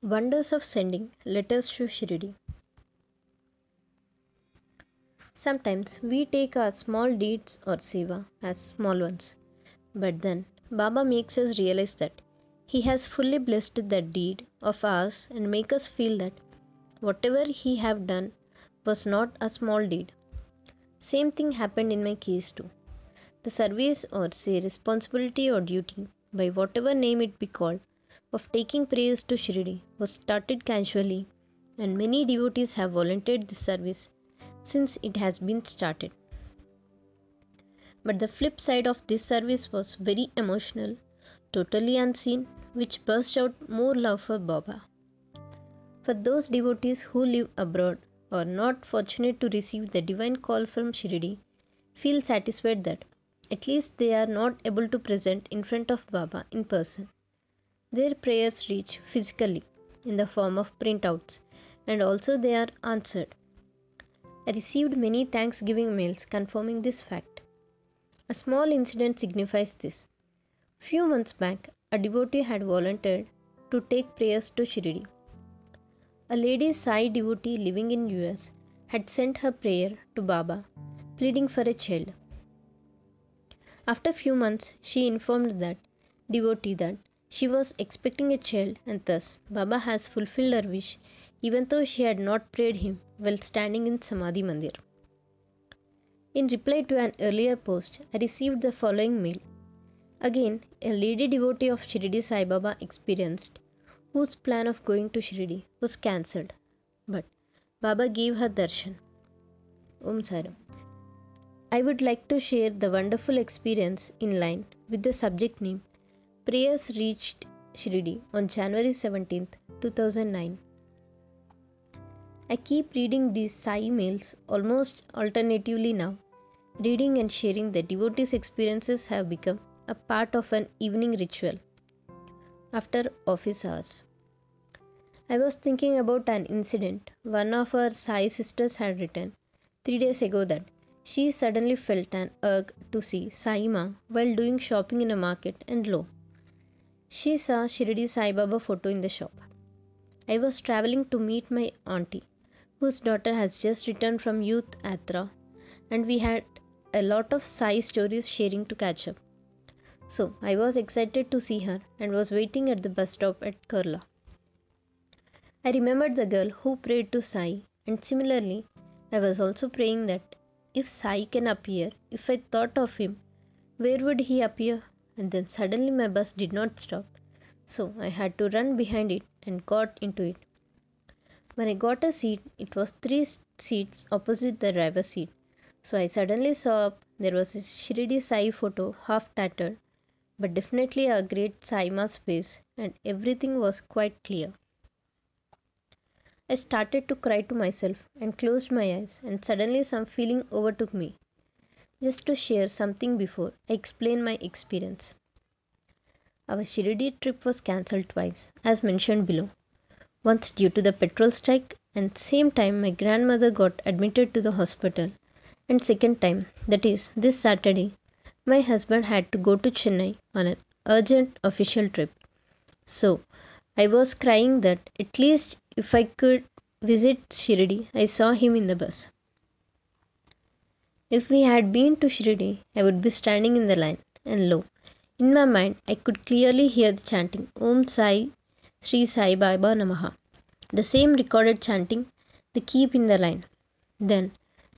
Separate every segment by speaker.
Speaker 1: Wonders of sending letters to Shirdi. Sometimes we take our small deeds or seva as small ones, but then Baba makes us realize that He has fully blessed that deed of ours and make us feel that whatever He have done was not a small deed. Same thing happened in my case too. The service or say responsibility or duty, by whatever name it be called, of taking prayers to Shirdi was started casually, and many devotees have volunteered this service since it has been started. But the flip side of this service was very emotional, totally unseen, which burst out more love for Baba. For those devotees who live abroad or not fortunate to receive the divine call from Shirdi, feel satisfied that at least they are not able to present in front of Baba in person. Their prayers reach physically in the form of printouts and also they are answered. I received many thanksgiving mails confirming this fact. A small incident signifies this. Few months back, a devotee had volunteered to take prayers to Shirdi. A lady Sai devotee living in US had sent her prayer to Baba, pleading for a child. After few months, she informed that devotee that she was expecting a child and thus Baba has fulfilled her wish even though she had not prayed him while standing in Samadhi Mandir. In reply to an earlier post, I received the following mail. Again, a lady devotee of Shirdi Sai Baba experienced whose plan of going to Shirdi was cancelled. But Baba gave her darshan. Om Sairam. I would like to share the wonderful experience in line with the subject name Prayers reached Shirdi on January 17, 2009. I keep reading these Sai emails almost alternatively now. Reading and sharing the devotees' experiences have become a part of an evening ritual after office hours. I was thinking about an incident one of our Sai sisters had written three days ago that she suddenly felt an urge to see Saima while doing shopping in a market and lo, she saw Shirdi Sai Baba photo in the shop. I was traveling to meet my auntie, whose daughter has just returned from Youth Atra, and we had a lot of Sai stories sharing to catch up. So I was excited to see her and was waiting at the bus stop at Kurla. I remembered the girl who prayed to Sai, and similarly, I was also praying that if Sai can appear, if I thought of him, where would he appear? And then suddenly my bus did not stop. So I had to run behind it and got into it. When I got a seat, it was three seats opposite the driver's seat. So I suddenly saw up there was a Shirdi Sai photo, half tattered, but definitely a great Saima's face, and everything was quite clear. I started to cry to myself and closed my eyes, and suddenly some feeling overtook me just to share something before I explain my experience. Our Shirdi trip was cancelled twice, as mentioned below. Once due to the petrol strike, and same time my grandmother got admitted to the hospital. And second time, that is this Saturday, my husband had to go to Chennai on an urgent official trip. So I was crying that at least if I could visit Shirdi, I saw him in the bus. If we had been to Shirdi, I would be standing in the line, and lo, in my mind I could clearly hear the chanting Om Sai Sri Sai Baba Namaha. The same recorded chanting they keep in the line. Then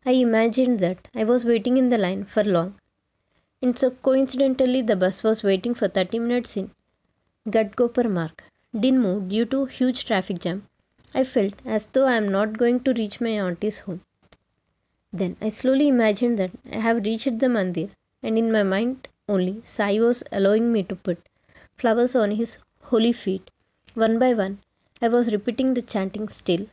Speaker 1: I imagined that I was waiting in the line for long. And so coincidentally the bus was waiting for 30 minutes in Ghatkopar Mark. Didn't move due to huge traffic jam. I felt as though I am not going to reach my auntie's home. Then I slowly imagined that I have reached the mandir, and in my mind only Sai was allowing me to put flowers on his holy feet. One by one, I was repeating the chanting still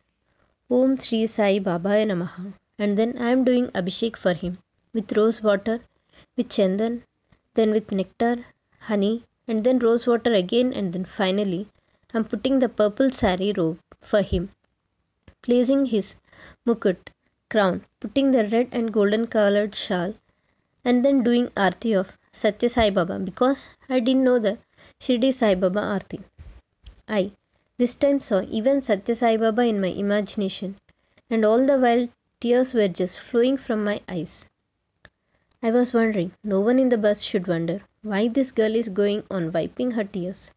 Speaker 1: Om Sri Sai Babaya Namaha, and then I am doing Abhishek for him with rose water, with chandan, then with nectar, honey, and then rose water again, and then finally I am putting the purple sari robe for him, placing his mukut crown, putting the red and golden colored shawl, and then doing Aarti of Satya Sai Baba because I didn't know the Shirdi Sai Baba Aarti. I, This time saw even Satya Sai Baba in my imagination, and all the while tears were just flowing from my eyes. I was wondering, no one in the bus should wonder, why this girl is going on wiping her tears.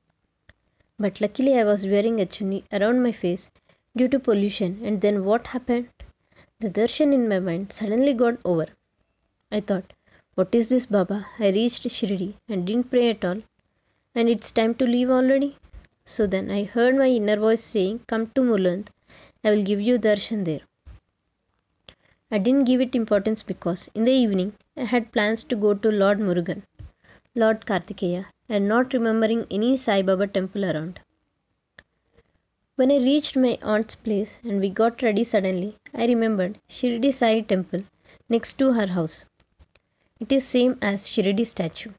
Speaker 1: But luckily, I was wearing a chunni around my face due to pollution, and then what happened? The darshan in my mind suddenly got over. I thought, what is this, Baba? I reached Shirdi and didn't pray at all, and it's time to leave already. So then I heard my inner voice saying, Come to Mulund, I will give you darshan there. I didn't give it importance because in the evening I had plans to go to Lord Murugan, Lord Kartikeya, and not remembering any Sai Baba temple around. When I reached my aunt's place and we got ready suddenly, I remembered Shirdi Sai temple next to her house. It is same as Shirdi statue,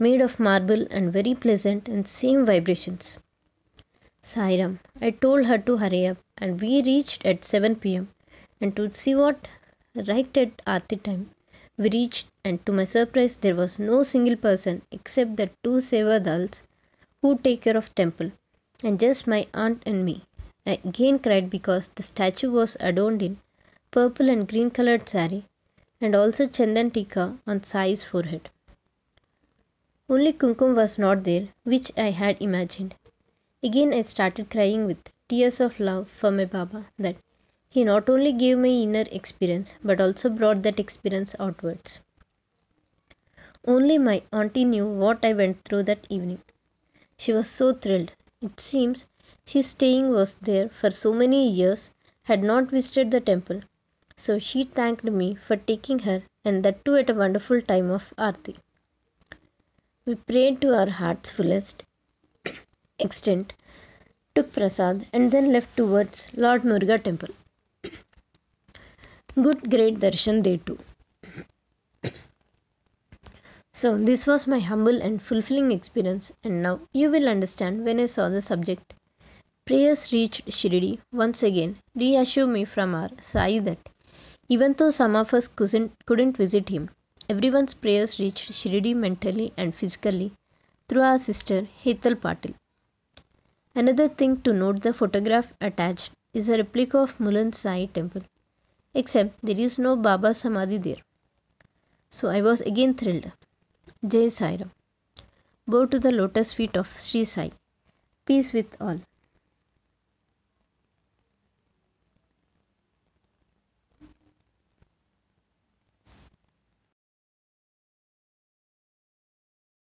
Speaker 1: made of marble and very pleasant and same vibrations. Sairam, I told her to hurry up and we reached at 7 pm and to see what right at Aarti time we reached and to my surprise there was no single person except the two sevadals who take care of temple and just my aunt and me. I again cried because the statue was adorned in purple and green colored sari and also chandan tika on Sai's forehead. Only Kumkum was not there, which I had imagined. Again I started crying with tears of love for my Baba that he not only gave me inner experience but also brought that experience outwards. Only my auntie knew what I went through that evening. She was so thrilled it seems she staying was there for so many years, had not visited the temple, so she thanked me for taking her and that too at a wonderful time of Aarti. We prayed to our heart's fullest extent, took prasad, and then left towards Lord Muruga temple. Good great darshan there too. So, this was my humble and fulfilling experience, and now you will understand when I saw the subject. Prayers reached Shirdi once again, reassure me from our Sai that even though some of us couldn't, couldn't visit him, everyone's prayers reached Shirdi mentally and physically through our sister Hetal Patil. Another thing to note the photograph attached is a replica of Mulund Sai temple, except there is no Baba Samadhi there. So I was again thrilled. Jai Sairam. Bow to the lotus feet of Sri Sai. Peace with all.